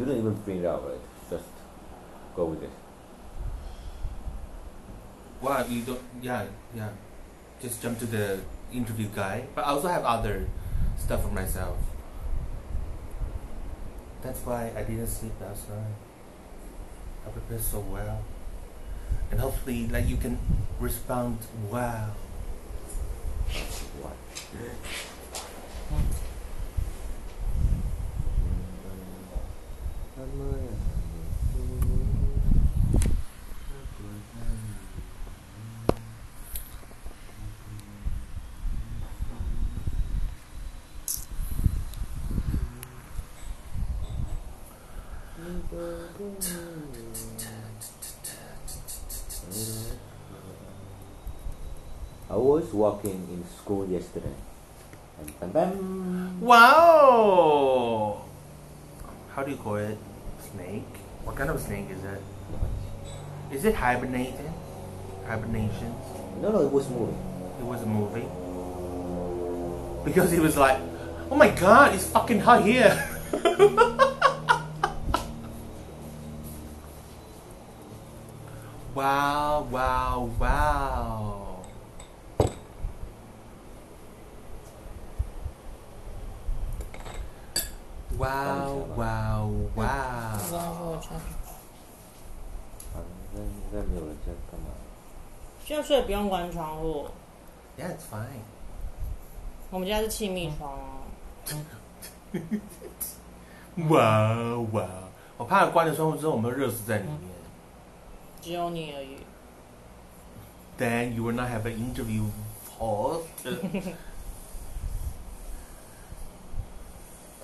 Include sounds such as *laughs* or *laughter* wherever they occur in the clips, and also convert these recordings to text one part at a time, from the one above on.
You don't even print it out, right? Just go with it. Wow, you don't. Yeah, yeah. Just jump to the interview guy. But I also have other stuff for myself. That's why I didn't sleep last night. I prepared so well, and hopefully, like you can respond well. What? Hmm. I was walking in school yesterday. Wow. How do you call it? Snake. What kind of snake is it? Is it hibernating? Hibernation. No, no, it was moving. It was a movie. Because he was like, oh my god, it's fucking hot here. *laughs* wow, wow, wow. Wow, wow, 不 wow. 知道我穿。反正应该没有人在干嘛。现在睡不用关窗户，Yeah, it's fine. 我们家是气密窗哦。哇哇！我怕关了窗户之后，我们热死在里面。只有你而已。Then you will not have an interview hall. *laughs*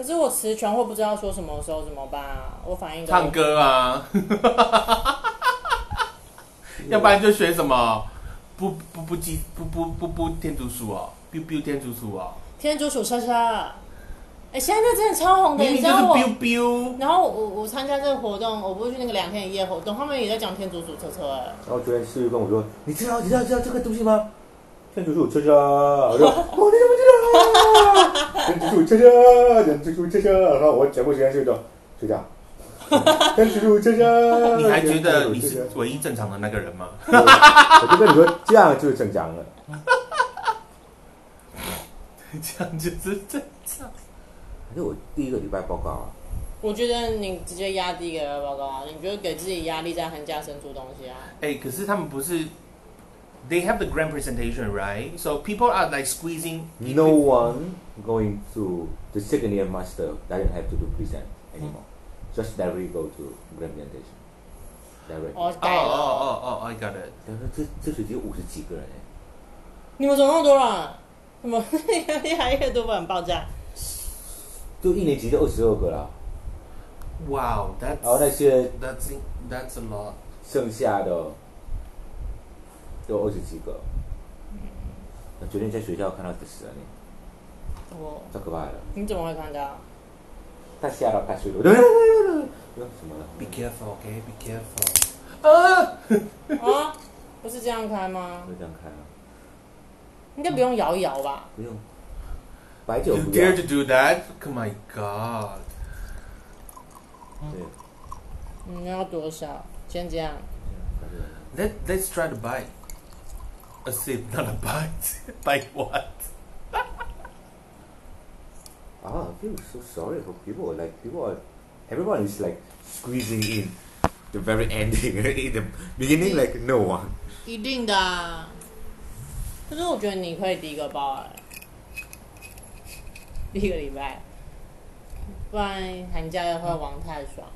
可是我词穷或不知道说什么的时候怎么办啊？我反应都唱歌啊，*laughs* 要不然就学什么不不不记不不不不天竺鼠哦，biu biu 天竺鼠哦，天竺鼠车车。哎、现在那真的超红的，你知道我。biu biu。然后我我参加这个活动，我不是去那个两天一夜活动，他们也在讲天竺鼠车车哎。然后昨天思雨跟我说：“你知道你知道知道这个东西吗？”天竺鼠车车，*laughs* 我说：“哦，你怎么知道？天竺鼠车车，天竺鼠车车。”然后我全部时间睡着睡觉。天竺鼠车车，你还觉得你是唯一正常的那个人吗？*laughs* 我就跟你说，这样就是正常了。*laughs* 这样就是正常。反正我第一个礼拜报告啊，我觉得你直接压低给他报告啊，你就给自己压力，在寒假生出东西啊。哎，可是他们不是 ，they have the grand presentation, right? So people are like squeezing. No one going to the second year master doesn't have to do present anymore. Just directly go to grand presentation. Directly. 哦，哦改了。哦哦哦，I got it. 但是这这学期有五十几个人哎，你们怎么那么多人？怎么越来越多人爆炸？就一年级就二十二个啦， Wow, *laughs* that's 然后那些 that's that's a lot. 剩下的 有二十几个。那昨天在学校看到这死人呢，哦太可怕了，你怎么会看到？他吓到快睡了，什么了？Be careful, okay? Be careful. 啊！啊，不是这样开吗？就这样开啊，应该不用摇一摇吧？不用，白酒 You 不要 dare，to do that? Oh my god. 对，你，要多少？先这样。Let Let's try to bite. A sip, not a bite. bite what? Ah, I feel so sorry for people. Like people are, everyone is like squeezing in the very *laughs* ending. In the beginning, like no one. 一定的、啊。可是我觉得你可以第一个报哎、第一个礼拜，不然寒假又会玩太爽。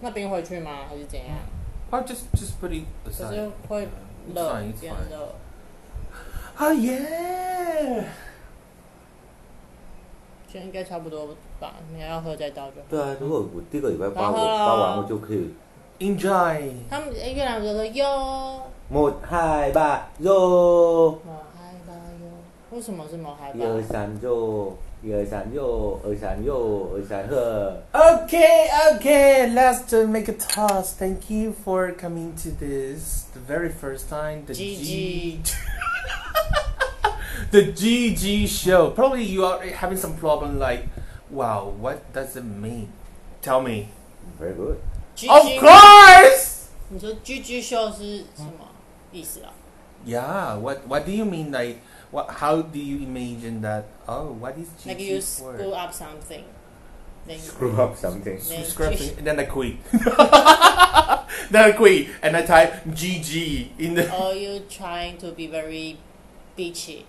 那冰回去吗？还是怎样？ Why *laughs* just just put it 可 aside? 是会 了算一算。啊耶！现在应该差不多吧，你还要喝再倒就。对啊，如果我第一个礼拜发我发完，我就可以。Enjoy。他们越南人说哟。莫嗨吧哟。莫嗨吧哟。为什么是莫嗨吧？一二三就。一二三肉，二三肉，二三喝。 Okay, okay. Let's uh, make a toss. Thank you for coming to this the very first time. The GG. *laughs* the GG show. Probably you are having some problem like, wow, what does it mean? Tell me. Very good. Of GG course. 你说 GG 秀是什么意思啊？ Yeah. What What do you mean? Like, what? How do you imagine that? Oh, what is GG Like you for? screw up something, then Screw up something. then Scrapping, and then I quit. *laughs* then I quit, and I type GG in the. or you trying to be very bitchy.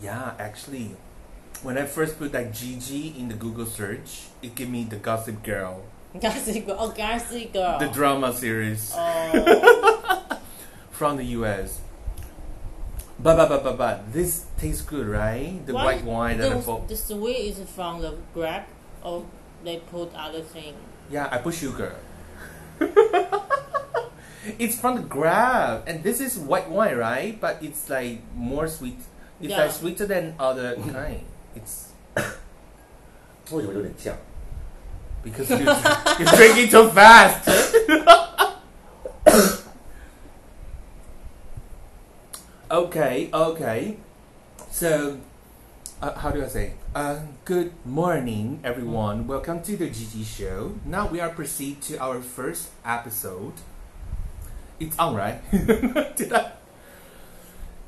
Yeah, actually, when I first put like GG in the Google search, it gave me the Gossip Girl, *laughs* Gossip Girl, oh Gossip Girl. the drama series oh, *laughs* from the US. But but but but but this tastes good, right? The Why white wine that I the, bought. the sweet is from the grape, or they put other thing. Yeah, I put sugar. *laughs* it's from the grab, and this is white wine, right? But it's like more sweet. It's Yeah. like sweeter than other kind. It's *coughs* 为什么有点像？ because you, you're drinking too fast. *coughs* *coughs* okay, okay. So, uh, how do I say? Uh, good morning, everyone. Welcome to the GG Show. Now we are proceed to our first episode. It's on, right? *laughs* Did I?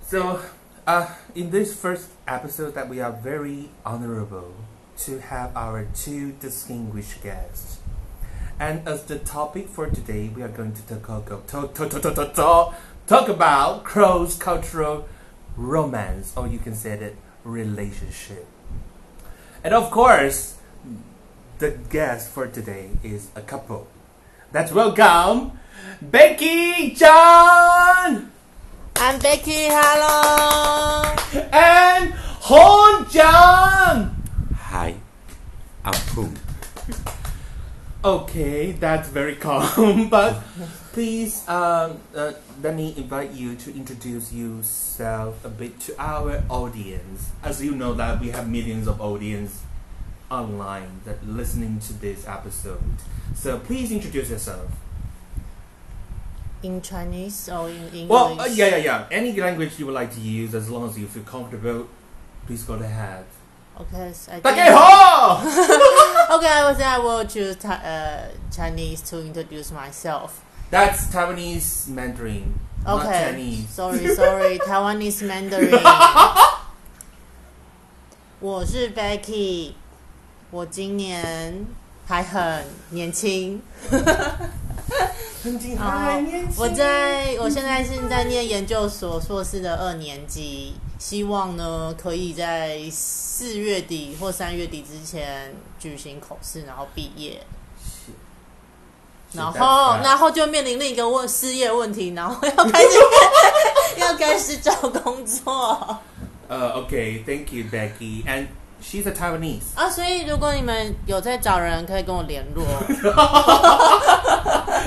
So, uh, in this first episode, that we are very honorable to have our two distinguished guests. And as the topic for today, we are going to talk, talk, talk, talk, talk, talk, talk, talk about cross cultural romance, or you can say that relationship. And of course, the guest for today is a couple. Let's welcome Becky John I'm Becky. Hello. and Hon John. Hi, I'm Hung. Okay, that's very calm. *laughs* But Please, um, uh, let me invite you to introduce yourself a bit to our audience. As you know that we have millions of audience online that listening to this episode. So please introduce yourself. In Chinese or in English? Well, uh, yeah, yeah, yeah. Any language you would like to use, as long as you feel comfortable, please go ahead. Okay, so I *laughs* okay, I was I will choose uh, Chinese to introduce myself. That's Taiwanese Mandarin, not Okay, Chinese. sorry, sorry, Taiwanese Mandarin. 我是 Becky，我今年还很年轻。很年轻我在我现在是在念研究所硕士的二年级，希望呢可以在四月底或三月底之前举行口试，然后毕业。然后，然后就面临另一个问失业问题，然后要开始要开始找工作 Uh, okay, thank you, Becky. And she's a Taiwanese. 啊！所以如果你们有在找人，可以跟我联络。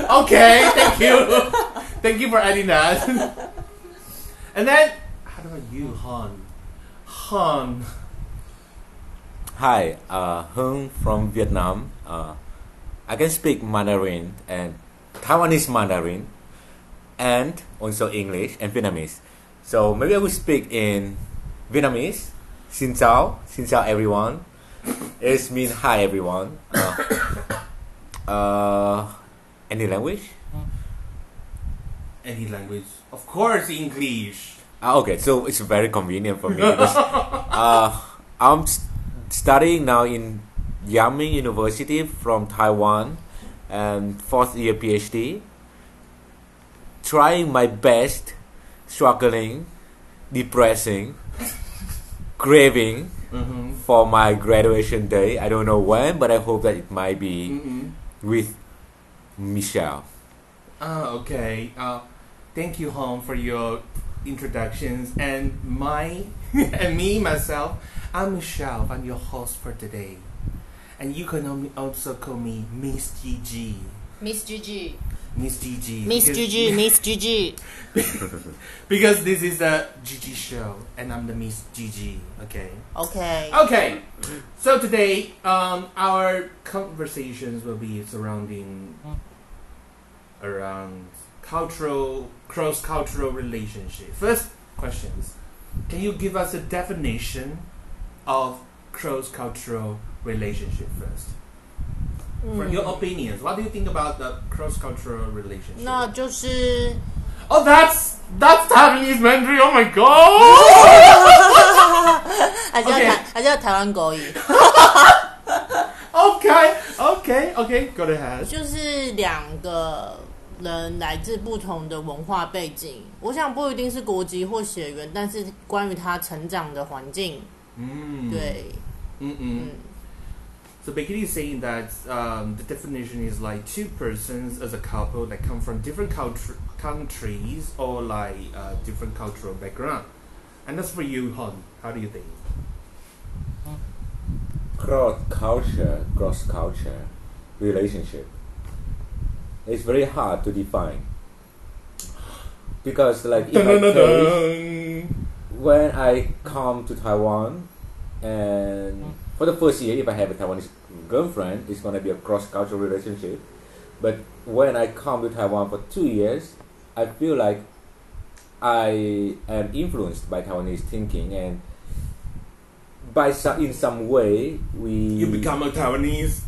Okay, thank you. thank you for adding that. and then, how about you, Han? Han. Hi, uh, Hung from Vietnam. Uh, I can speak Mandarin and Taiwanese Mandarin, and also English and Vietnamese. So maybe I will speak in Vietnamese. Xin chào, xin chào everyone. It means hi everyone. Uh, *coughs* uh, any language? Any language? Of course, English. Ah, okay, so it's very convenient for me because *laughs* uh, I'm s- studying now in Yangming University from Taiwan and fourth year PhD. Trying my best, struggling, depressing, *laughs* craving Mm-hmm. for my graduation day. I don't know when, but I hope that it might be Mm-hmm. with Michelle. Oh, okay. Uh, thank you, Han, for your introductions. And my *laughs* and me myself, I'm Michelle. I'm your host for today. And you can also call me Miss GG. Miss Gigi, Miss GG. *laughs* Miss Gigi, Miss Gigi。Because this is a GG show, and I'm the Miss GG. Okay. OK，Okay. So today, um, our conversations will be surrounding around cultural cross cultural relationship. First questions: can you give us a definition of cross-cultural relationship first? From your opinions, what do you think about the cross-cultural relationship? 那就是 Oh, that's that's Taiwanese Mandarin. Oh my god! *laughs* 还是要 OK 台还是要*laughs* 台湾国语， okay, okay, okay. Go ahead. 就是两个人来自不同的文化背景，我想不一定是国籍或血缘，但是关于他成长的环境， Mm. 对， Mm-mm. 嗯 so basically saying that um, the definition is like two persons as a couple that come from different culture, countries or like uh, different cultural background. And that's for you, Han. How do you think? cross culture, cross culture relationship. It's very hard to define because, like, in my case, when I come to Taiwan, and for the first year, if I have a Taiwanese girlfriend, it's gonna be a cross cultural relationship. But when I come to Taiwan for two years, I feel like I am influenced by Taiwanese thinking and by some in some way we You become a Taiwanese,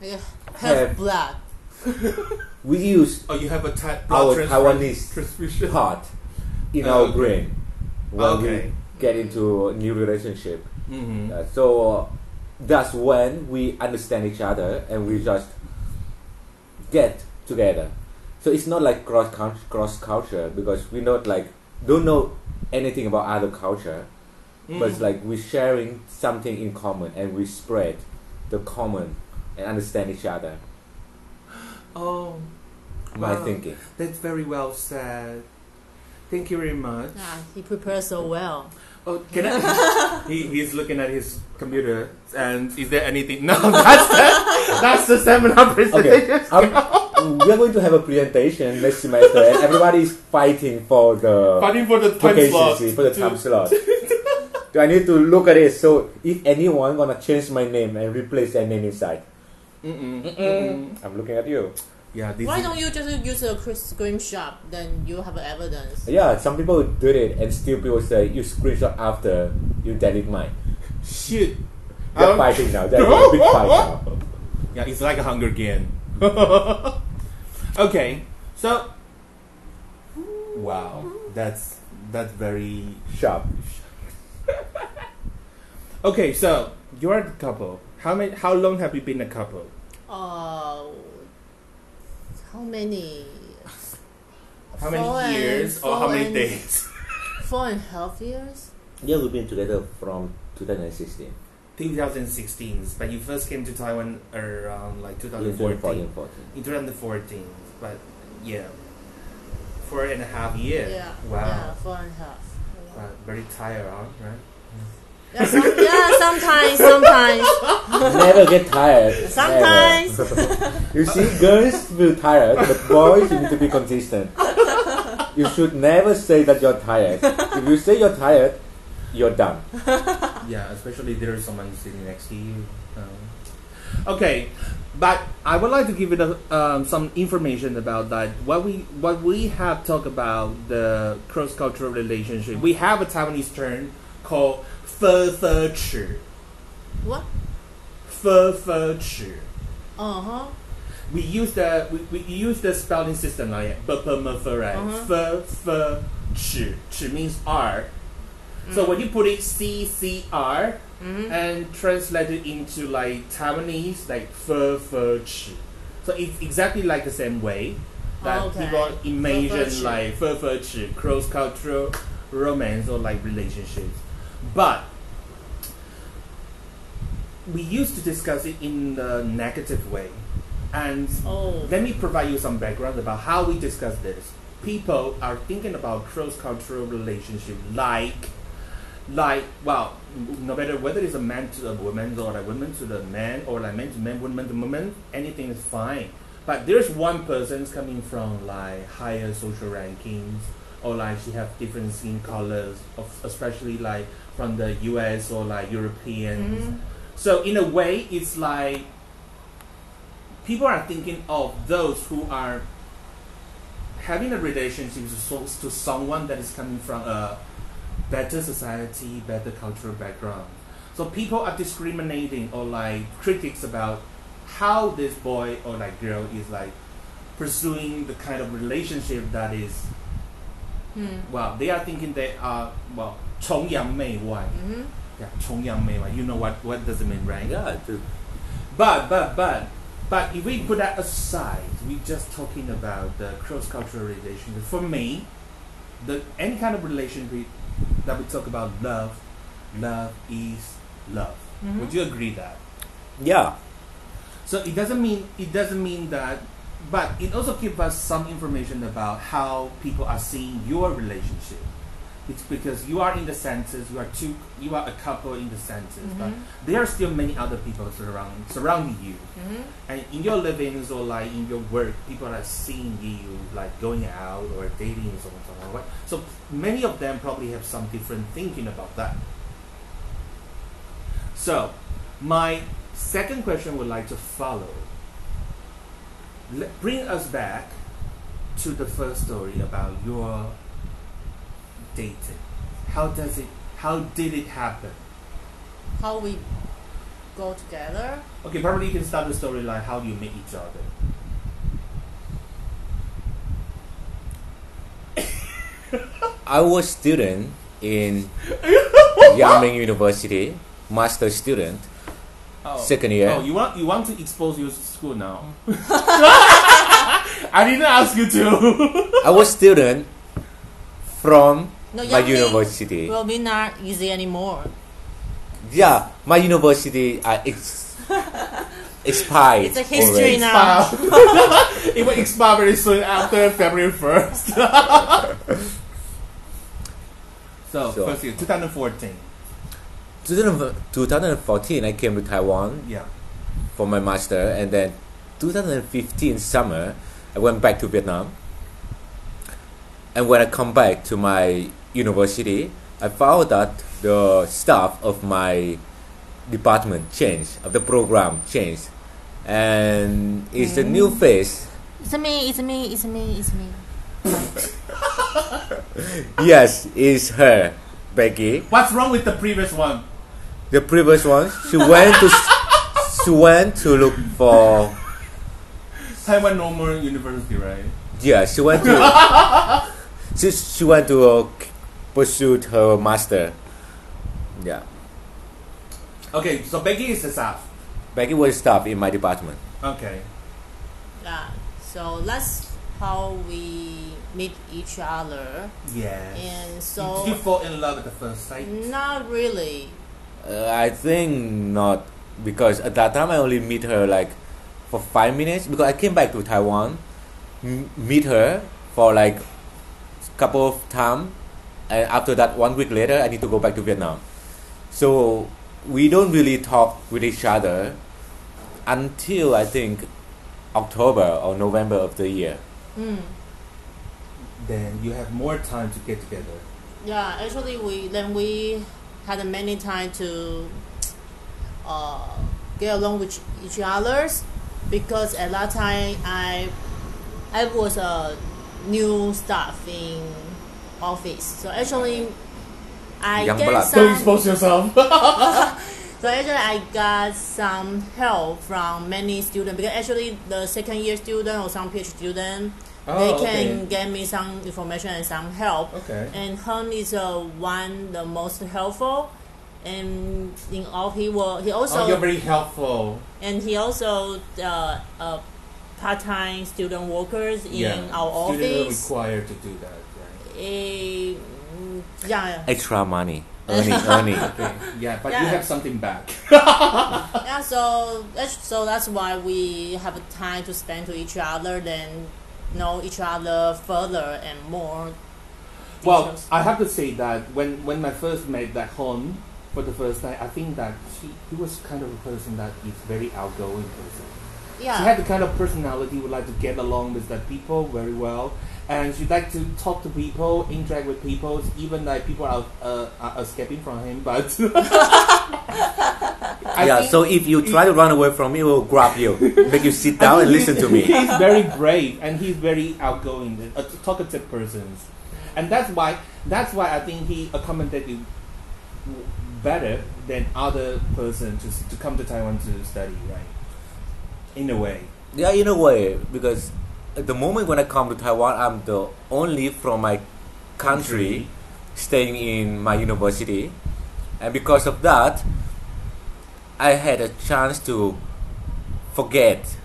那个 Have- blood，we *laughs* use or you have a ta- our blood transfer- Taiwanese transfusion. part in Oh, our okay. brain when Okay. we get into a new relationship. Mm-hmm. Uh, so that's when we understand each other and we just get together. So it's not like cross cross culture because we not like don't know anything about other culture, but it's like we're sharing something in common and we spread the common and understand each other. oh, My Wow. thinking. that's very well said. Thank you very much. ah, he prepares so well。Oh, can I? *laughs* he, he's looking at his computer, and is there anything? No, *laughs* that's the, that's the seminar presentation. Okay, um, we are going to have a presentation next semester, and everybody is fighting for the Fighting for the time slot. for the time slot. Do I need to look at it? So if anyone gonna change my name and replace their name inside, Mm-mm. Mm-mm. I'm looking at you. Yeah, this Why don't you just use a screenshot? Then you have evidence. Yeah, some people do it, and still people say you screenshot after you delete mine. shit. They're Um, fighting now. They're a big fight now. Yeah, it's like a Hunger Game. *laughs* okay, so wow, that's that's very Sharp. *laughs* okay. So you're a couple. How many? How long have you been a couple? How many? How many Four and- years or how four many and- days? *laughs* Four and a half years. Yeah, we've been together from 2016. 2016, but you first came to Taiwan around like 2014. In 2014. 2014. In 2014, but yeah, four and a half years. Yeah. Wow. Yeah, four and a half. Wow, very tired, huh? right? Yeah, some, yeah sometimes, sometimes, Never get tired. *laughs* sometimes. Never. *laughs* you see, girls feel tired, but boys, you need to be consistent. You should never say that you're tired. If you say you're tired, you're done. *laughs* Yeah, especially there is someone sitting next to you. Um, okay, but I would like to give you a, um, some information about that. What we what we have talked about the cross cultural relationship. We have a Taiwanese term called " ㄈㄈ 尺。What? Uh huh. We use the we, we use the spelling system like it, but but right? Uh. Ch ch means R. So when you put it C C R and translate it into like Taiwanese, like fur fur ch. So it's exactly like the same way that oh, okay. people imagine like fur fur ch cross cultural romance or like relationships but we used to discuss it in a negative way and Oh. let me provide you some background about how we discuss this. People are thinking about cross-cultural relationship like, like well, no matter whether it's a man to a woman or a woman to the man or like man to man, woman to woman, anything is fine. But there's one person's coming from like higher social rankings or like she have different skin colors, of, especially like from the U.S. or like Europeans. Mhm. So in a way, it's like people are thinking of those who are having a relationship to someone that is coming from a better society, better cultural background. So people are discriminating or like critics about how this boy or like girl is like pursuing the kind of relationship that is well, they are thinking they are well, Chongyang Mei Mm-hmm. Yeah, Mei You know what what does it mean, right? Yeah. But but but but if we put that aside, we're just talking about the cross-cultural relation. For me, the any kind of relation that we talk about love, love is love. Mm-hmm. Would you agree that? Yeah. So it doesn't mean it doesn't mean that but it also gives us some information about how people are seeing your relationship. It's because you are in the census, you are two, you are a couple in the census, but Mhm. there are still many other people surrounding surrounding you, 嗯哼 and in your livings or like in your work, people are seeing you like going out or dating and so on and so on. So many of them probably have some different thinking about that. So my second question would like to follow. Let, bring us back to the first story about your dating. How does it? How did it happen? how we go together Okay, probably you can start the story like how you meet each other. *coughs* I was student in *laughs* Yangming University, master student, Oh. second year. Oh, you want you want to expose your school now? *laughs* *laughs* I didn't ask you to. I was student from no my Yangming university. will be not easy anymore Yeah, my university uh, ex- *laughs* expired. It's a history already. now. it will expire very soon after February first. so Sure. first year, 2014. 2000 2014, I came to Taiwan Yeah. for my master, and then 2015 summer, I went back to Vietnam. And when I come back to my university, I found that the staff of my department changed, of the program changed, and it's a new face. it's me it's me it's me it's me *laughs* Yes, it's her, Becky. What's wrong with the previous one? The previous one, she went to she went to look for Taiwan Normal University, right? Yeah, she went to *laughs* she, she went to uh, pursue her master. Yeah, Okay, so Becky is the staff. Becky was staff in my department. Okay. yeah so that's how we meet each other Yes. and Did so you fall in love at the first sight? not really Uh, I think not because at that time I only meet her like for five minutes because I came back to Taiwan, m- meet her for like couple of time, and after that one week later I need to go back to Vietnam. So we don't really talk with each other until I think October or November of the year. mm. Then you have more time to get together. yeah actually we then we had many time to uh, get along with each others because at that time I I was a new staff in office so actually I Young get blood. some Don't expose yourself. *laughs* So actually, I got some help from many students because actually the second year student or some PhD student they Oh, can okay. get me some information and some help. Okay. And Hun is uh, one the most helpful, and in all he will he also oh, you're very helpful. and he also uh, uh, part time student workers in yeah. our Students are office. required to do that. Right? Eh, mm, yeah, Extra money, *laughs* earning, earning. Okay. Yeah, but you have something back. yeah. So that's so that's why we have time to spend to each other, then know each other further and more. Well, details. I have to say that when when I first met that Hon for the first time, I think that she he was kind of a person that is very outgoing person. yeah. She had the kind of personality would like to get along with the people very well, and she like to talk to people, interact with people, even like people are uh, are escaping from him. But *laughs* yeah, so if you try to run away from me, it will grab you, make you sit down and listen to me. *laughs* He's very brave and he's very outgoing, a talkative person. and that's why that's why I think he accommodated better than other person to to come to Taiwan to study, right? In a way. Yeah, in a way, because the moment when I come to Taiwan, I'm the only from my country staying in my university, and because of that, I had a chance to forget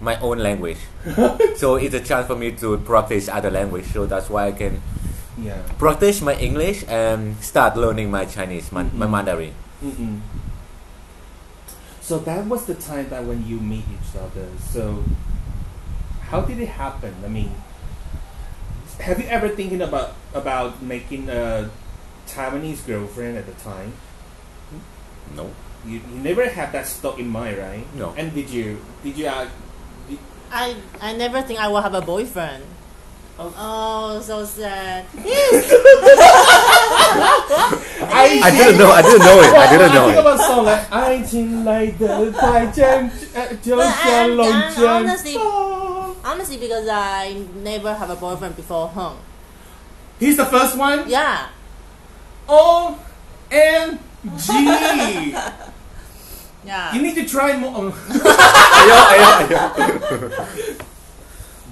my own language. *laughs* so it's a chance for me to practice other language. So that's why I can Yeah. practice my English and start learning my Chinese, my, my Mhm. Mandarin. Mm-mm. So that was the time that when you meet each other. So how did it happen? I mean, have you ever thinking about about making a Taiwanese girlfriend at the time? No. You, you never had that thought in mind, right? No. And did you did you? Uh, did I I never think I will have a boyfriend. Oh, oh so sad. *laughs* I, I didn't know. I didn't know it. I didn't know I think it. about song like 爱情来得太艰，就像龙卷风。Honestly, because I never have a boyfriend before home. He's the first one. Yeah. O M G. *laughs* Yeah. You need to try more. *laughs* Ayo, ayo, ayo.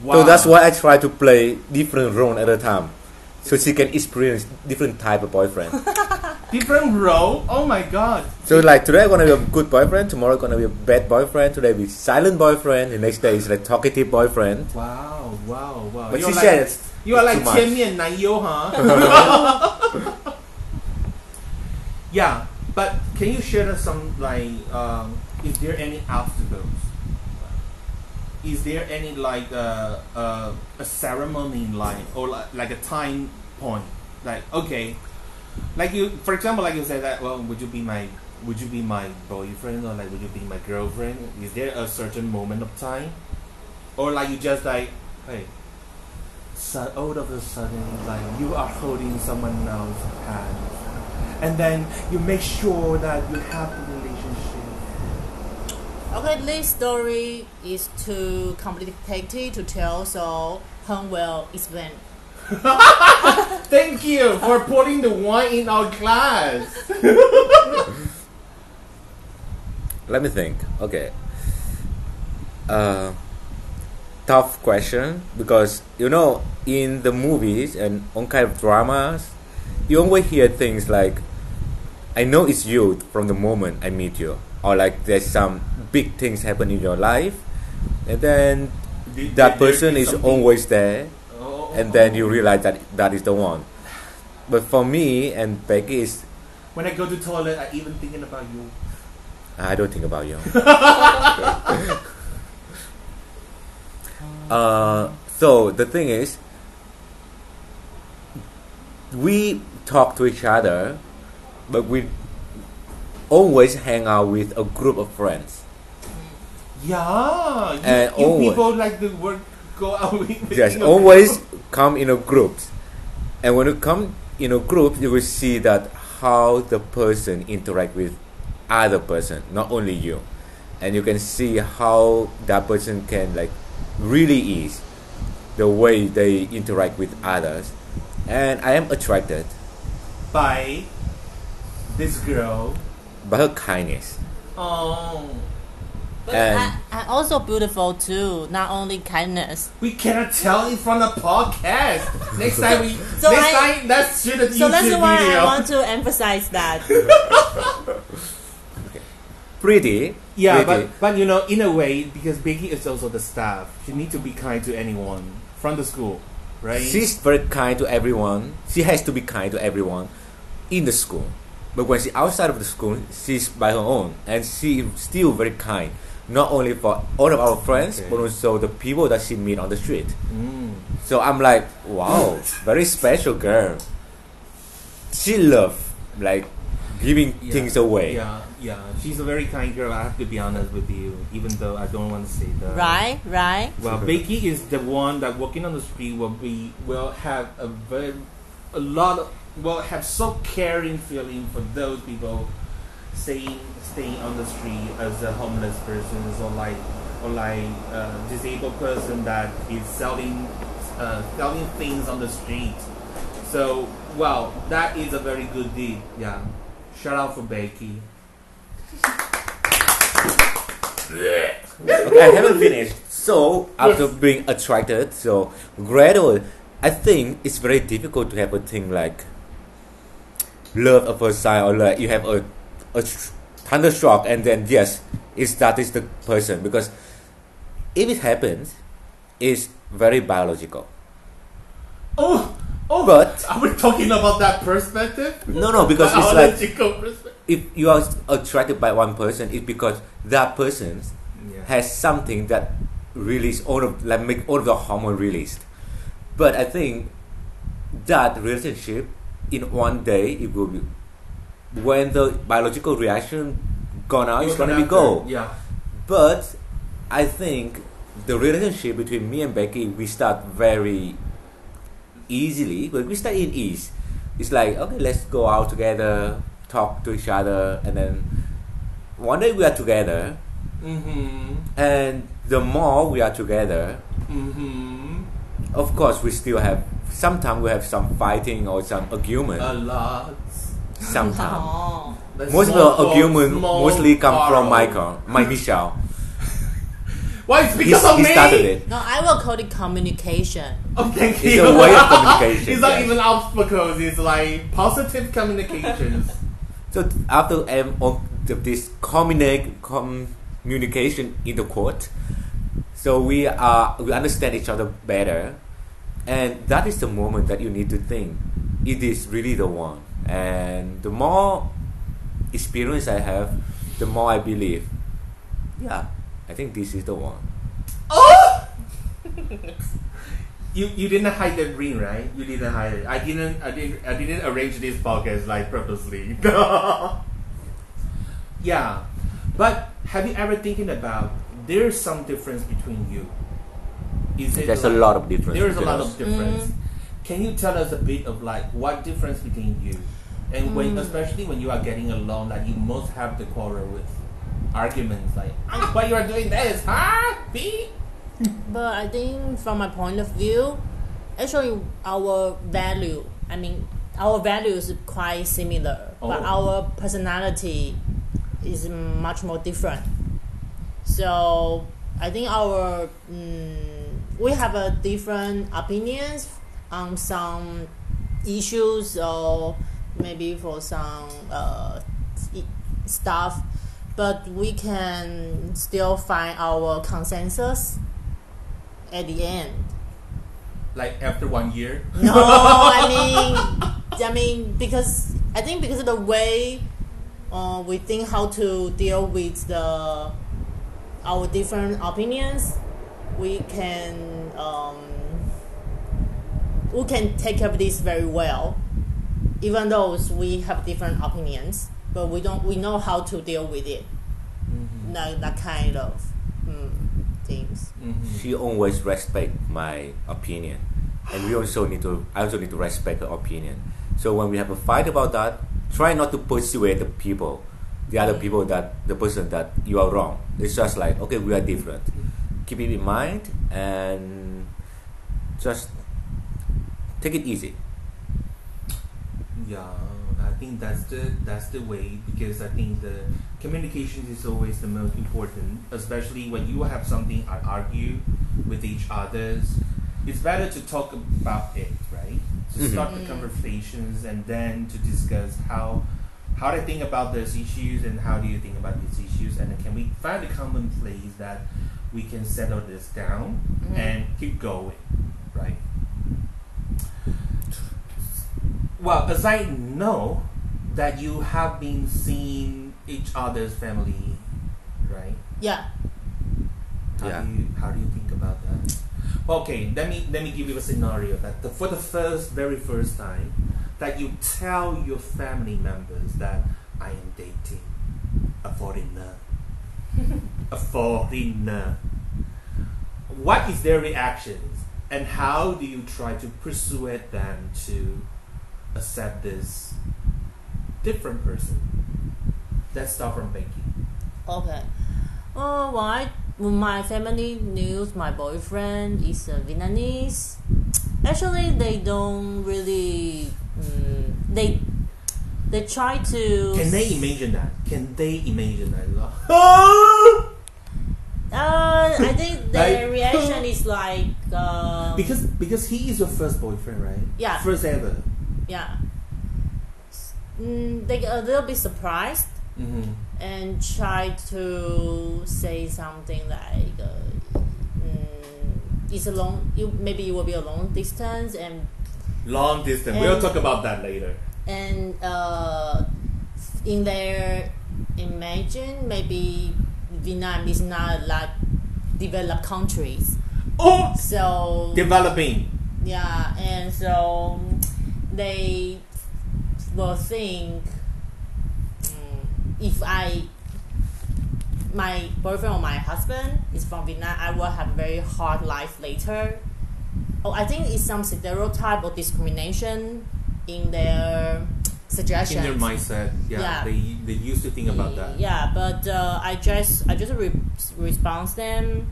wow. So that's why I try to play different role at a time, so she can experience different type of boyfriend. *laughs* different role. Oh my god. so like today I'm gonna be a good boyfriend, tomorrow gonna be a bad boyfriend, today be silent boyfriend, the next day is like talkative boyfriend. Wow, wow, wow. But You're she like, said it's, you are it's like too much. 千面男优, huh? *laughs* yeah, but can you share us some like um, is there any obstacles? Is there any like uh, uh, a ceremony like or like, like a time point? Like okay, like you for example, like you said that well, would you be my would you be my boyfriend or like would you be my girlfriend? Is there a certain moment of time, or like you just like hey, so all of a sudden like you are holding someone else's hand, and then you make sure that you have the relationship. Okay, this story is too complicated to tell, so Hong will explain. *laughs* Thank you for putting the wine in our glass. *laughs* Let me think. Okay. Uh, tough question because you know in the movies and on kind of dramas, you always hear things like, "I know it's you from the moment I meet you," or like there's some big things happen in your life, and then Did- that did person is always there, and then you realize that that is the one. But for me and Becky is When I go to toilet, I even thinking about you. I don't think about you. *laughs* uh, so the thing is, we talk to each other, but we always hang out with a group of friends. Yeah, you, And you always- people like the work, go *laughs* out with. Yes, always come in a groups, and when you come in a group, you will see that how the person interact with other person, not only you, and you can see how that person can like really is the way they interact with others, and I am attracted by this girl. by her kindness. Oh, But And- I, I also beautiful too, not only kindness. we cannot tell it from the podcast. *laughs* Next time we, So next I- time let's shoot a So that's why video. I want to emphasize that. *laughs* Pretty, Yeah, pretty. but but you know, in a way, because Becky is also the staff, she need to be kind to anyone from the school, right? She's very kind to everyone. She has to be kind to everyone in the school. But when she's outside of the school, she's by her own, and she is still very kind, not only for all of our friends, Okay. but also the people that she meet on the street. Mm. So I'm like, wow, very special girl. She love like giving Yeah, things away. Yeah, yeah. She's a very kind girl. I have to be honest with you, even though I don't want to say that. right, right. Well, *laughs* Becky is the one that walking on the street will be will have a very a lot of will have so caring feeling for those people staying staying on the street as a homeless person or like or like uh, disabled person that is selling uh, selling things on the street. So, wow, that is a very good deed. Yeah. Shout out for Becky. Okay, I haven't finished. So after being attracted, so gradual, I think it's very difficult to have a thing like love at first sight or like you have a a tr- thunderstroke and then yes, it's that is the person because if it happens, it's very biological. Oh, oh, But- are we talking about that perspective? No, no, because it's like if you are attracted by one person, it's because that person Yeah. has something that release all of like make all of the hormone released. But I think that relationship in one day it will be when the biological reaction gone out, it's gonna be go. Yeah. But I think the relationship between me and Becky we start very easily, but we start in ease. It's like okay, let's go out together, talk to each other, and then one day we are together, Mm-hmm. and the more we are together, Mm-hmm. of course we still have sometimes we have some fighting or some argument. A lot. Sometimes. Oh. Most of the argument mostly come from quarrel. Michael, my Michelle. Why? It's He, because of he me. started it. No, I will call it communication. Oh, thank It's you. a way of communication, it's not yes. even obstacles. It's like positive communications. So after um, of the- this communicate communication in the court, so we are we understand each other better, and that is the moment that you need to think, it is really the one. And the more experience I have, the more I believe, yeah, I think this is the one. Oh! *laughs* you you didn't hide that ring, right? You didn't hide it. I didn't. I didn't. I didn't arrange this podcast like purposely. *laughs* yeah, but have you ever thinking about there's some difference between you? Is it There's a lot of difference There is a lot us. of difference. Mm. Can you tell us a bit of like what difference between you and when, Mm. especially when you are getting along, that you most have the quarrel with arguments like, ah, why you are doing this, huh? B? *laughs* But I think from my point of view, actually our value, I mean, our value is quite similar, but Oh. our personality is much more different. So I think our mm, we have a different opinions on some issues or maybe for some uh, stuff, but we can still find our consensus at the end. Like after one year? No, *laughs* I mean, I mean because I think because of the way uh, we think how to deal with the our different opinions, we can um, we can take care of this very well, even though we have different opinions, but we don't we know how to deal with it. That, that kind of mm, things. Mm-hmm. she always respect my opinion and we also need to i also need to respect her opinion so when we have a fight about that try not to persuade the people the other people that the person that you are wrong it's just like okay we are different keep it in mind and just take it easy Yeah, I think that's the that's the way because I think the communication is always the most important, especially when you have something or argue with each others. It's better to talk about it, right? To Mhm. start the conversations and then to discuss how how to think about those issues and how do you think about these issues and can we find a common place that we can settle this down Mhm. and keep going, right? Well, as I know that you have been seeing each other's family, right? Yeah. How Yeah. do you how do you think about that? Okay, let me let me give you a scenario that the, for the first very first time that you tell your family members that I am dating a foreigner, *laughs* a foreigner. What is their reactions, and how do you try to persuade them to accept this different person? Let's start from Becky. Okay. When, I, my family knew my boyfriend is a Vietnamese, actually they don't really mm, they they try to Can they imagine that? Can they imagine that? *laughs* uh i think *laughs* their Like- reaction *laughs* is like uh, because because he is your first boyfriend, right? Yeah. First ever. Yeah mm, they get a little bit surprised Mm-hmm. and try to say something like uh, mm, it's a long you maybe it will be a long distance and Long distance. we'll talk about that later. and uh, in their imagine maybe Vietnam is not like developed countries Oh, so developing. yeah and so they will think mm, if I my boyfriend or my husband is from Vietnam I will have a very hard life later oh I think it's some stereotype or discrimination in their In their mindset, yeah, Yeah. they they used to think about that. yeah, but uh, I just I just re- respond them,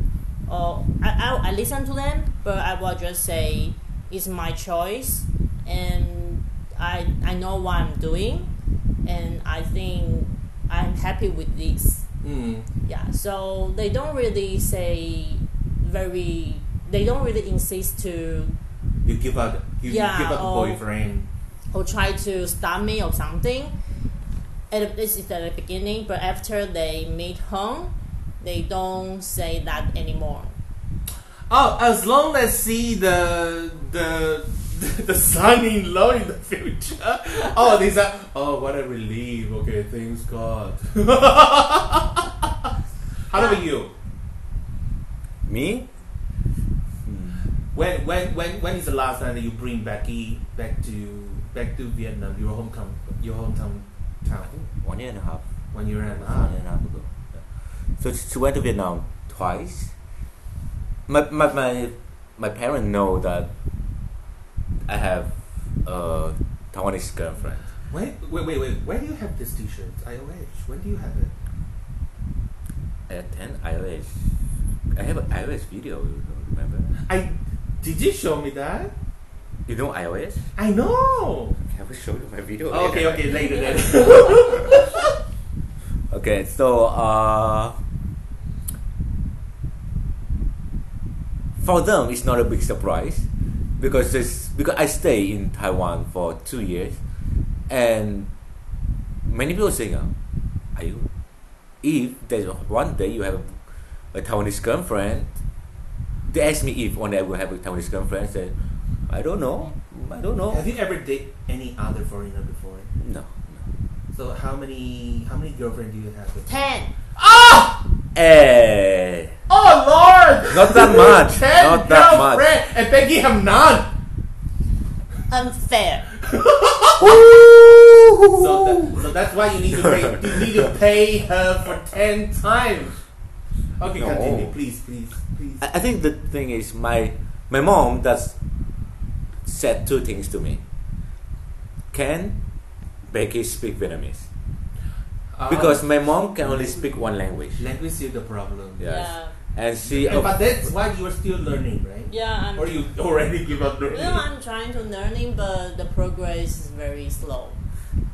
or I, I I listen to them, but I will just say it's my choice, and I I know what I'm doing, and I think I'm happy with this. Mm. Yeah, so they don't really say very. They don't really insist to You give up. You, Yeah, give up the or- boyfriend. or try to stop me or something. At this is at the beginning, but after they meet home, they don't say that anymore. Oh, as long as see the the *laughs* the son in law in the future. Oh, these are. oh, what a relief. Okay, thanks God. *laughs* How about you? Me? Hmm. When when when when is the last time that you bring Becky back to back to Vietnam, your hometown, your hometown town? One year and a half. One year and a half. One year and a half ago. Yeah. So she went to Vietnam twice. My my my, my parents know that I have a Taiwanese girlfriend. Wait, wait, wait, wait. Where do you have this T-shirt? IOH. When do you have it? I attend IOS. I have an IOS video. You remember? I did you show me that? You know iOS? I know. I will show you my video. Okay, okay, later then. *laughs* Okay, so uh, for them it's not a big surprise because this because I stay in Taiwan for two years, and many people saying, uh, "Are you? If there's one day you have a, a Taiwanese girlfriend, they ask me if one day I will have a Taiwanese girlfriend. I said, I don't know, I don't know. have you ever dated any other foreigner before? No. So how many how many girlfriends do you have? Before? Ten. Ah! Eh. Oh Lord! Not that much. *laughs* Ten Not that much. girlfriend, and Becky have none. Unfair. *laughs* So, that, so that's why you need to pay. You need to pay her for ten times. Okay, No. continue, please, please, please. I I think the thing is my my mom does said two things to me. Can Becky speak Vietnamese? Uh, Because my mom can only speak one language. language is the problem. Yes. Yeah. And she And- but that's why you are still learning, right? Yeah, I'm. Or you already give up learning? No, I'm trying to learning, but the progress is very slow.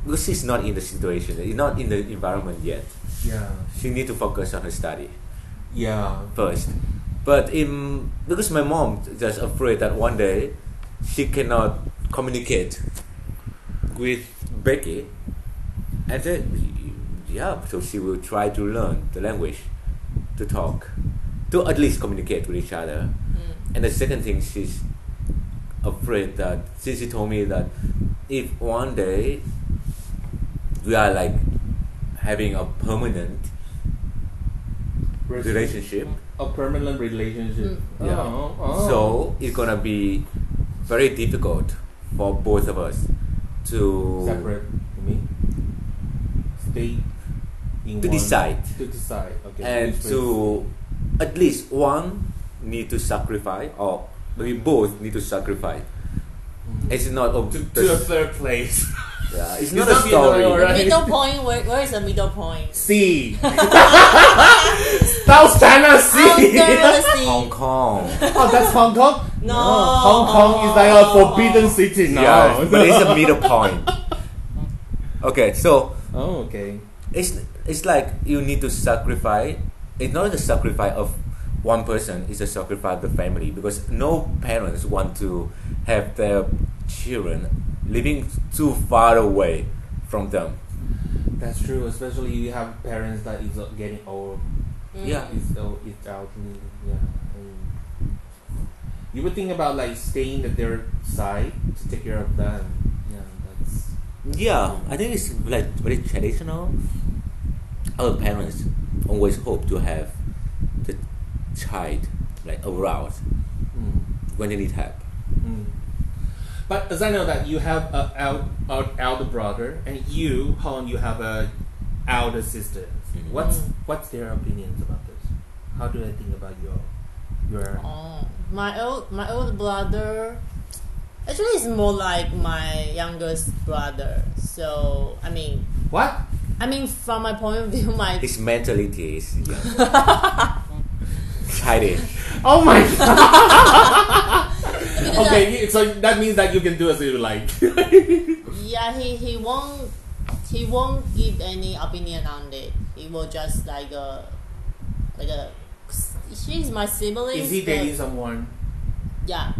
because she's not in the situation, she's not in the environment yet. Yeah. She need to focus on her study Yeah. first. But in because my mom just afraid that one day she cannot communicate with Becky, and then yeah, so she will try to learn the language to talk, to at least communicate with each other. Mm. And the second thing, she's afraid that she, she told me that if one day we are like having a permanent relationship, A permanent relationship. Mm. yeah, Oh, oh. so it's gonna be very difficult for both of us to separate. You mean? Stay. In To one- decide. To decide. Okay. and which to at least one need to sacrifice or maybe both need to sacrifice. way- It's not of to, to a third place. *laughs* yeah, it's It's not not a story. Vietnam, right? Middle point. Where, where is the middle point? C. South China Sea. Under the sea. Hong Kong. Oh, that's Hong Kong. No. Hong Kong is like a forbidden city now. Yeah, but it's a middle point. *laughs* Okay, so oh, okay. it's it's like you need to sacrifice. It's not the sacrifice of one person; it's a sacrifice of the family because no parents want to have their children living too far away from them. That's true, especially you have parents that is uh, getting old. Mm. Yeah. It's old, it's elderly. Yeah. And you would think about like staying at their side to take care of them. Yeah, that's. Yeah, I think it's like very traditional. Our parents always hope to have the child like around Mm. when they need help. Mm. But as I know that you have a el- el- elder brother, and you, Hung, you have a elder sister. Mhm. What's what's their opinions about this? How do they think about your your? Oh, my old my old brother. Actually, it's more like my youngest brother. So I mean, What? I mean, from my point of view, my His mentality is yeah. *laughs* childish. Oh my *laughs* god! because okay, so that means that you can do as you like. *laughs* yeah, he he won't he won't give any opinion on it. He will just like a like a. She's my sibling. Is he dating someone? Yeah.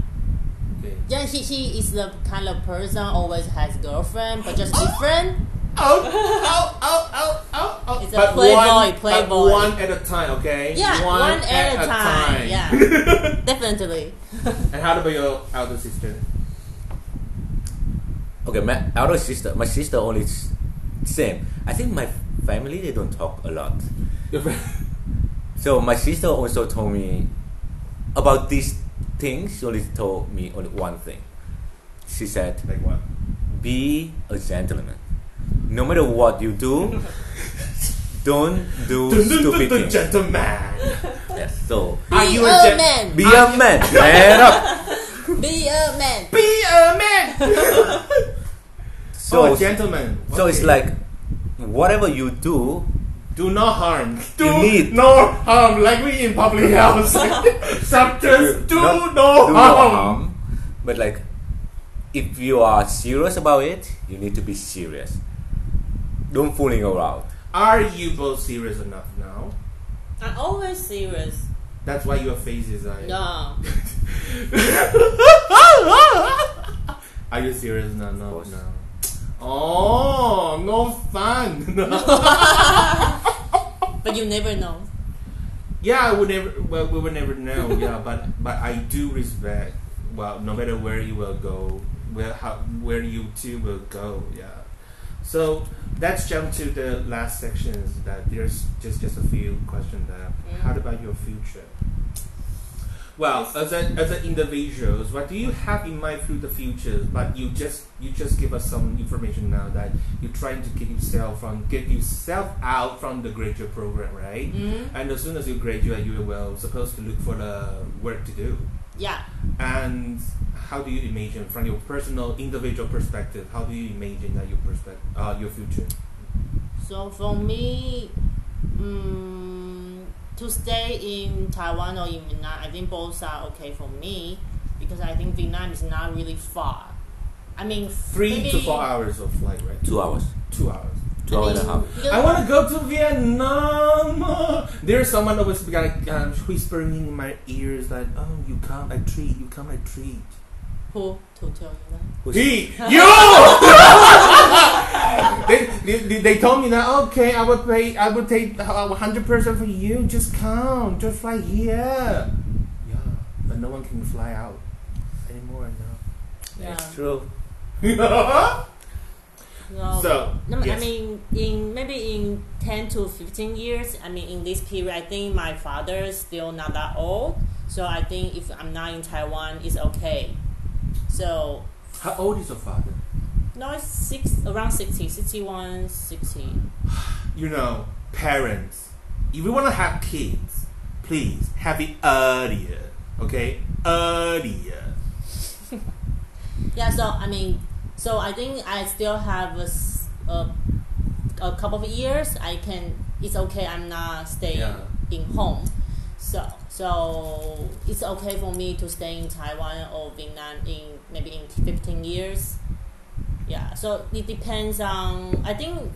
Okay. Yeah, he, he is the kind of person always has girlfriend, but just different. Oh, oh, oh, oh, oh, oh. It's a playboy, one, playboy. But one at a time, okay? Yeah, one, at, a time. Yeah, *laughs* definitely. and how about your elder sister? Okay, my elder sister, my sister only same. I think my family they don't talk a lot. *laughs* So my sister also told me about these things. She only told me only one thing. She said, Like what? "Be a gentleman. No matter what you do, don't do stupid things." gentleman. Yes. So Are Be you a a gen- man. be a man. Man up. *laughs* Be a man. Be a man. *laughs* So oh, a gentleman. so it's Okay. like whatever you do, do not harm. Do You need- no harm. Like we in public *laughs* house. Substance. Do not- no do harm. harm. But like, if you are serious about it, you need to be serious. Don't fooling around. Are you both serious enough now? I'm always serious. That's why your face is like. No. *laughs* Are you serious? No, no, course. no. Oh, no fun. *laughs* But you never know. yeah, I would never. Well, we would never know. Yeah, *laughs* but but I do respect. Well, no matter where you will go, where how where you two will go. Yeah. So let's jump to the last sections. That there's just just a few questions there. Mm. How about your future? Well, as a, as an individuals, what do you have in mind through the future? But you just you just give us some information now that you're trying to get yourself from get yourself out from the graduate program, right? Mm? And as soon as you graduate, you will supposed to look for the work to do. Yeah. And how do you imagine from your personal individual perspective? How do you imagine that your perspective, uh, your future? So for me, mm, to stay in Taiwan or in Vietnam, I think both are okay for me because I think Vietnam is not really far. I mean, Three to four hours of flight, right? Two hours. Two hours. Two I hours and a half. I want to go to Vietnam. *laughs* There's someone always like uh, whispering in my ears that, "Oh, you come, I treat. You come, I treat." Who to tell you that? Who's- *laughs* He, you. *laughs* they, they, they told me that okay, I would pay, I would take uh, hundred percent for you. Just come, just fly here. Yeah, but no one can fly out anymore now. Yeah. It's true. *laughs* No. so, No, I mean, in maybe in ten to fifteen years, I mean, in this period, I think my father is still not that old, so I think if I'm not in Taiwan, it's okay. So how old is your father? now it's six around 60, 61, 60. you know, parents, if you want to have kids, please have it earlier. Okay, earlier. *laughs* Yeah, so I mean, so I think I still have a a couple of years. I can. It's okay. I'm not staying Yeah. in home. So so it's okay for me to stay in Taiwan or Vietnam in maybe in fifteen years. Yeah. So it depends on. I think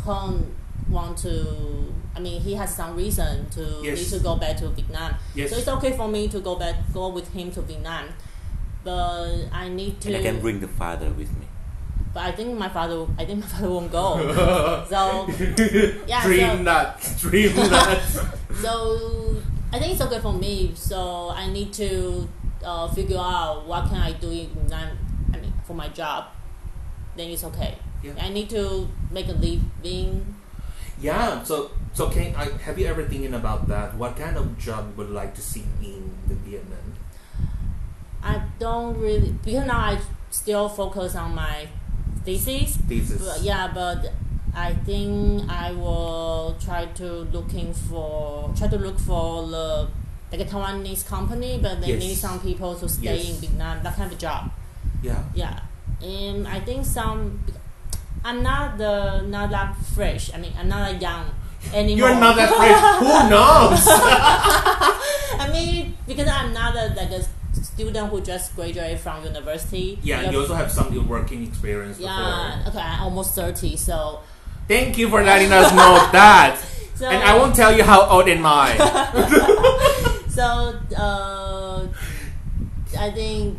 Hung want to. I mean, he has some reason to Yes. need to go back to Vietnam. Yes. So it's okay for me to go back, go with him to Vietnam. But I need to. And I can bring the father with me. But I think my father. I think my father won't go. *laughs* so yeah. Dream so, that. Dream that. *laughs* so I think it's okay for me. So I need to uh, figure out what can I do in. I mean, for my job. Then it's okay. Yeah. I need to make a living. yeah. So so can I have you ever thinking about that? What kind of job you would like to see in the Vietnam? I don't really because now I still focus on my thesis. Thesis. But yeah, but I think I will try to looking for try to look for the like a Taiwanese company, but they Yes. need some people to stay Yes. in Vietnam. That kind of job. Yeah. Yeah, and I think some. I'm not the not that fresh. I mean, I'm not that young anymore. You're not that fresh. *laughs* Who knows? *laughs* I mean, because I'm not a, like a student who just graduated from university. Yeah, you also have some working experience Yeah. before. Okay, I'm almost thirty, so Thank you for letting us know *laughs* that. so And I won't tell you how old am I. *laughs* So uh, I think,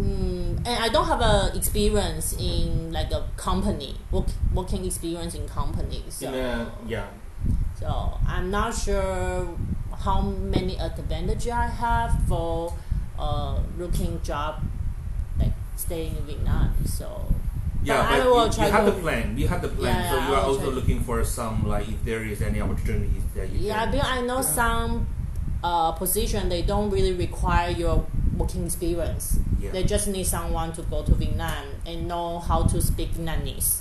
mm, and I don't have a experience in like a company work, working experience in company. So a- yeah. so I'm not sure how many advantage I have for uh, looking job like staying in Vietnam. So Yeah, But I but will you, try you have the plan. You have the plan. Yeah, so you are also looking for some like if there is any opportunities that you yeah, can. because I know Yeah. some uh, position they don't really require your working experience. Yeah. They just need someone to go to Vietnam and know how to speak Vietnamese.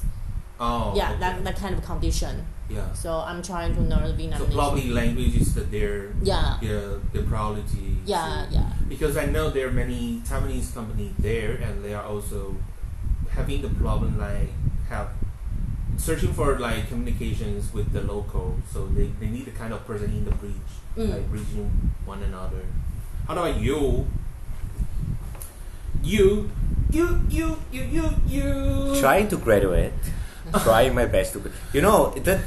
oh. yeah, okay. that, that kind of condition. Yeah. So I'm trying to learn Vietnamese. So probably languages that they're Yeah. yeah their priority. Yeah, to- yeah. Because I know there are many Taiwanese companies there, and they are also having the problem like have searching for like communications with the local. So they, they need the kind of person in the bridge, Mm. like bridging one another. How about you? You, you, you, you, you, you. Trying to graduate, *laughs* trying my best to. You know that.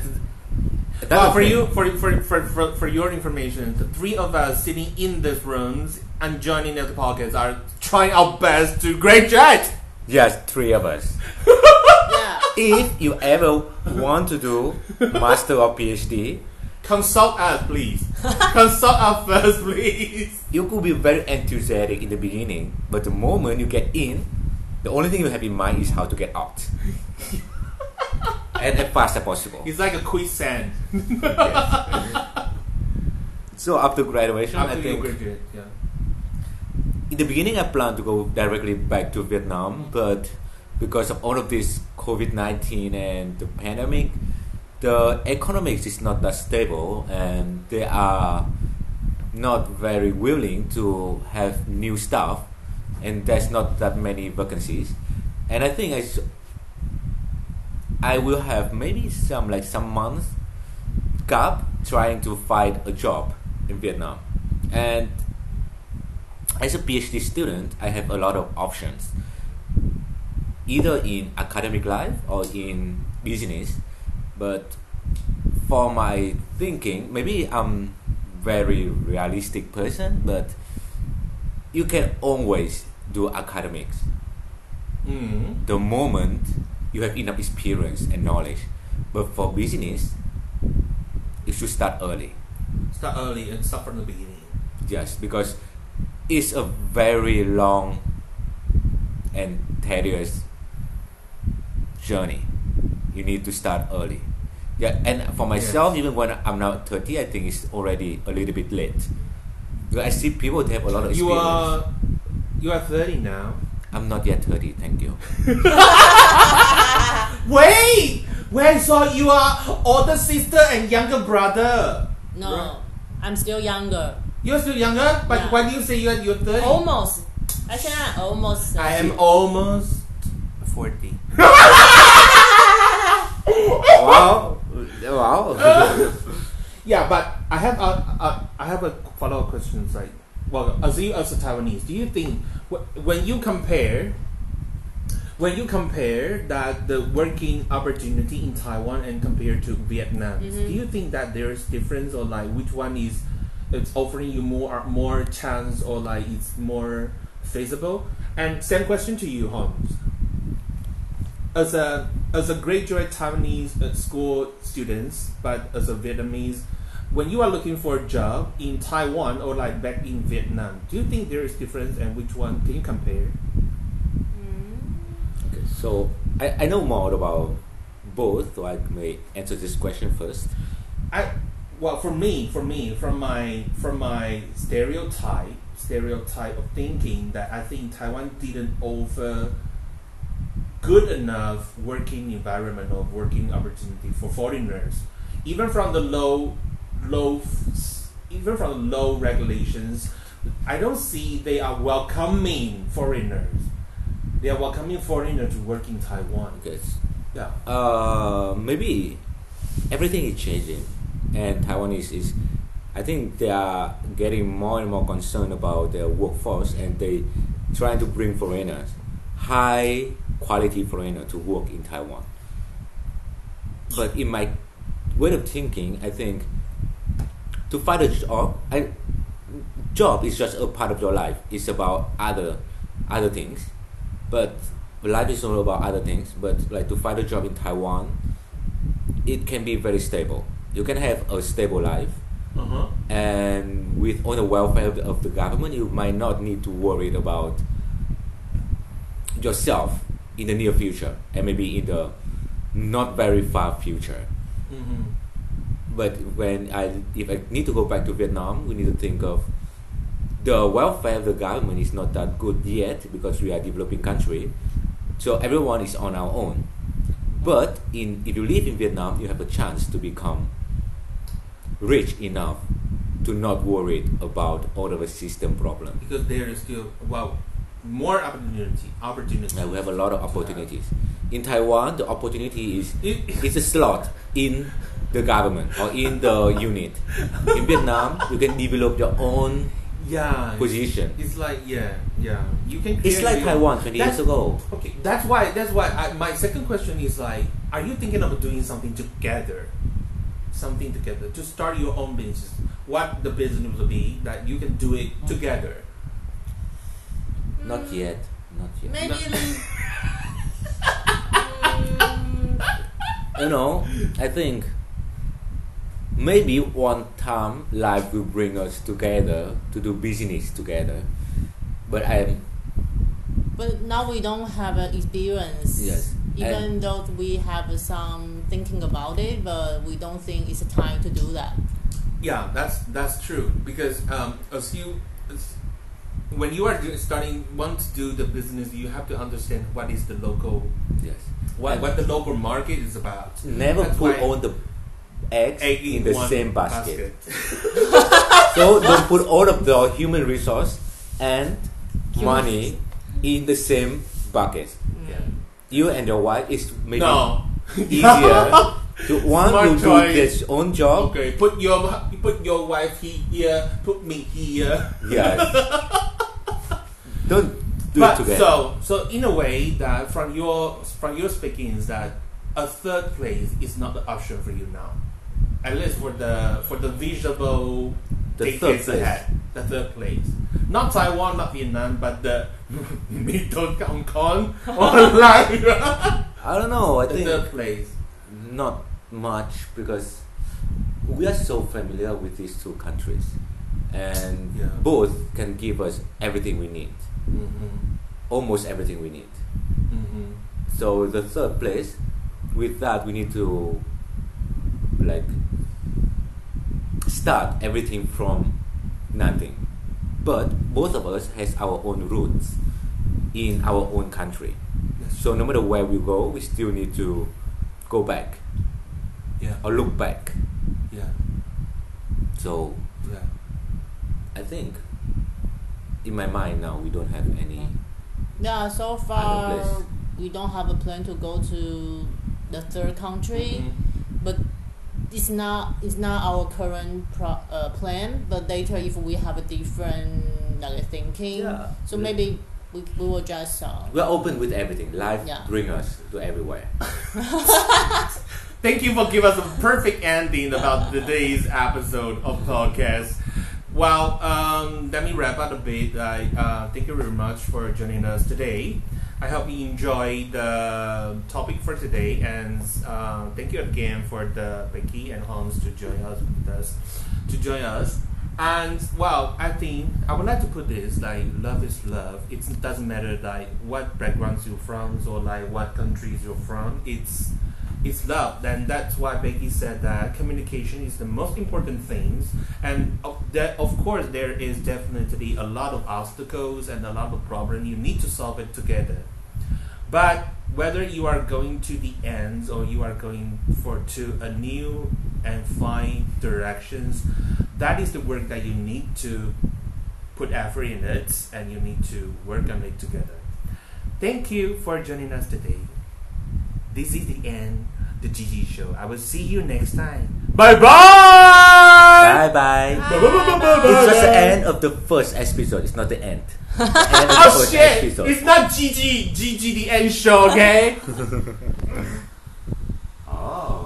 that Well, for thing- you, for, for, for, for, for your information, the three of us sitting in this rooms and joining the podcast are trying our best to graduate. Yes, three of us. *laughs* yeah. If you ever want to do master or PhD, Consult us, please. *laughs* Consult us first, please. you could be very enthusiastic in the beginning, but the moment you get in, the only thing you have in mind is how to get out. *laughs* and as fast as possible. It's like a quicksand. So after graduation, After I you think graduate, yeah. In the beginning I planned to go directly back to Vietnam, but because of all of this COVID nineteen and the pandemic, the economics is not that stable, and they are not very willing to have new staff, and there's not that many vacancies, and I think i i will have maybe some like some months gap trying to find a job in Vietnam, and as a PhD student, I have a lot of options, either in academic life or in business. But for my thinking, maybe I'm very realistic person, but you can always do academics Mm. the moment you have enough experience and knowledge. But for business, you should start early. Start early and start from the beginning. Yes, because it's a very long and tedious journey. You need to start early. Yeah, and for myself, even when I'm now 30, I think it's already a little bit late. Because I see people that have a lot of experience. You are you are 30 now. I'm not yet 30, thank you. *laughs* Wait! When I saw you are older sister and younger brother. No, Right. I'm still younger. You're still younger, but Yeah. why do you say you're, you're 30? Almost. I said I'm almost. I am almost 40. *laughs* wow. Wow. *laughs* Yeah, but I have a, a I have a follow up question. Like, well, as you as a Taiwanese, do you think when you compare when you compare that the working opportunity in Taiwan and compared to Vietnam, Mhm. do you think that there is difference or like which one is it's offering you more more chance or like it's more feasible? And same question to you, Hung. As a as a graduate Taiwanese uh, school students, but as a Vietnamese, when you are looking for a job in Taiwan or like back in Vietnam, do you think there is difference and which one can you compare? Okay, so I, I know more about both, so I may answer this question first. I well for me for me from my from my stereotype stereotype of thinking that I think Taiwan didn't offer good enough working environment or working opportunity for foreigners. Even from the low low even from the low regulations I don't see they are welcoming foreigners. They are welcoming foreigners to work in Taiwan. Because yeah. Uh, maybe everything is changing, and Taiwanese is, I think they are getting more and more concerned about their workforce, and they trying to bring foreigners, high quality foreigner to work in Taiwan. But in my way of thinking, I think to find a job, I, job is just a part of your life. It's about other other things, but life is not about other things. But like to find a job in Taiwan, it can be very stable. You can have a stable life, uh-huh and with all the welfare of the, of the government, you might not need to worry about yourself in the near future and maybe in the not very far future. mm-hmm. But when I, if I need to go back to Vietnam, we need to think of the welfare of the government is not that good yet because we are a developing country. So everyone is on our own. But in if you live in Vietnam, you have a chance to become rich enough to not worry about all of the system problem. because there is still well more opportunity opportunity And we have a lot of opportunities. In Taiwan, the opportunity is *laughs* it's a slot in the government or in the *laughs* unit. In Vietnam, you can develop your own yeah position. it's like yeah yeah you can It's like Taiwan 20 years That's- ago. okay that's why that's why I, my second question is like are you thinking of doing something together something together to start your own business what the business will be that you can do it mm. together mm. Not yet. Not yet. Maybe. *laughs* You know, I think maybe one time life will bring us together to do business together. But I'm but now we don't have an experience. Yes. Even And- though we have some thinking about it, but we don't think it's a time to do that. Yeah, that's that's true because um, as you as, when you are do- starting want to do the business, you have to understand what is the local yes. what, And what the local market is about. Never That's put all the eggs egg in the same basket. *laughs* so don't put all of the human resource and money in the same bucket. Yeah. You and your wife is maybe No. easier *laughs* to one Smart will do choice. his own job. Okay, put your put your wife here, put me here. Yes. *laughs* don't do but it together. so so in a way that from your from your speaking is that a third place is not the option for you now. At least for the for the visible The decades third place. ahead. The third place. Not Taiwan, not Vietnam, but the *laughs* middle Hong Kong *laughs* or like I don't know. I the think third place. not much because we are so familiar with these two countries, and Yeah. both can give us everything we need, Mm-hmm. almost everything we need. Mm-hmm. So the third place, with that we need to like start everything from nothing. But both of us has our own roots in our own country. So no matter where we go, we still need to go back Yeah. or look back. Yeah. So Yeah. I think in my mind now we don't have any. Yeah, so far we don't have a plan to go to the third country, Mhm. but it's not it's not our current pro, uh, plan. But later, if we have a different like thinking, Yeah. so maybe we, we will just uh, We're open with everything. Life Yeah. bring us to everywhere. *laughs* Thank you for giving us a perfect ending about today's episode of podcast. Well, um, let me wrap up a bit. I uh, thank you very much for joining us today. I hope you enjoyed the topic for today, and uh, thank you again for the Becky and Hung to join us with us to join us. And well, I think I would like to put this like love is love. It doesn't matter like what backgrounds you're from or like what countries you're from. It's it's love. And that's why Becky said that communication is the most important things. And of, that, of course, there is definitely a lot of obstacles and a lot of problems. You need to solve it together. But whether you are going to the ends or you are going for to a new and fine directions, that is the work that you need to put effort in it and you need to work on it together. Thank you for joining us today. This is the end, the GG show. I will see you next time. Bye bye. Bye bye. Bye. It's just the end of the first episode. It's not the end. The *laughs* end of the Oh shit! episode. It's not GG, GG the end show, okay? *laughs* Oh.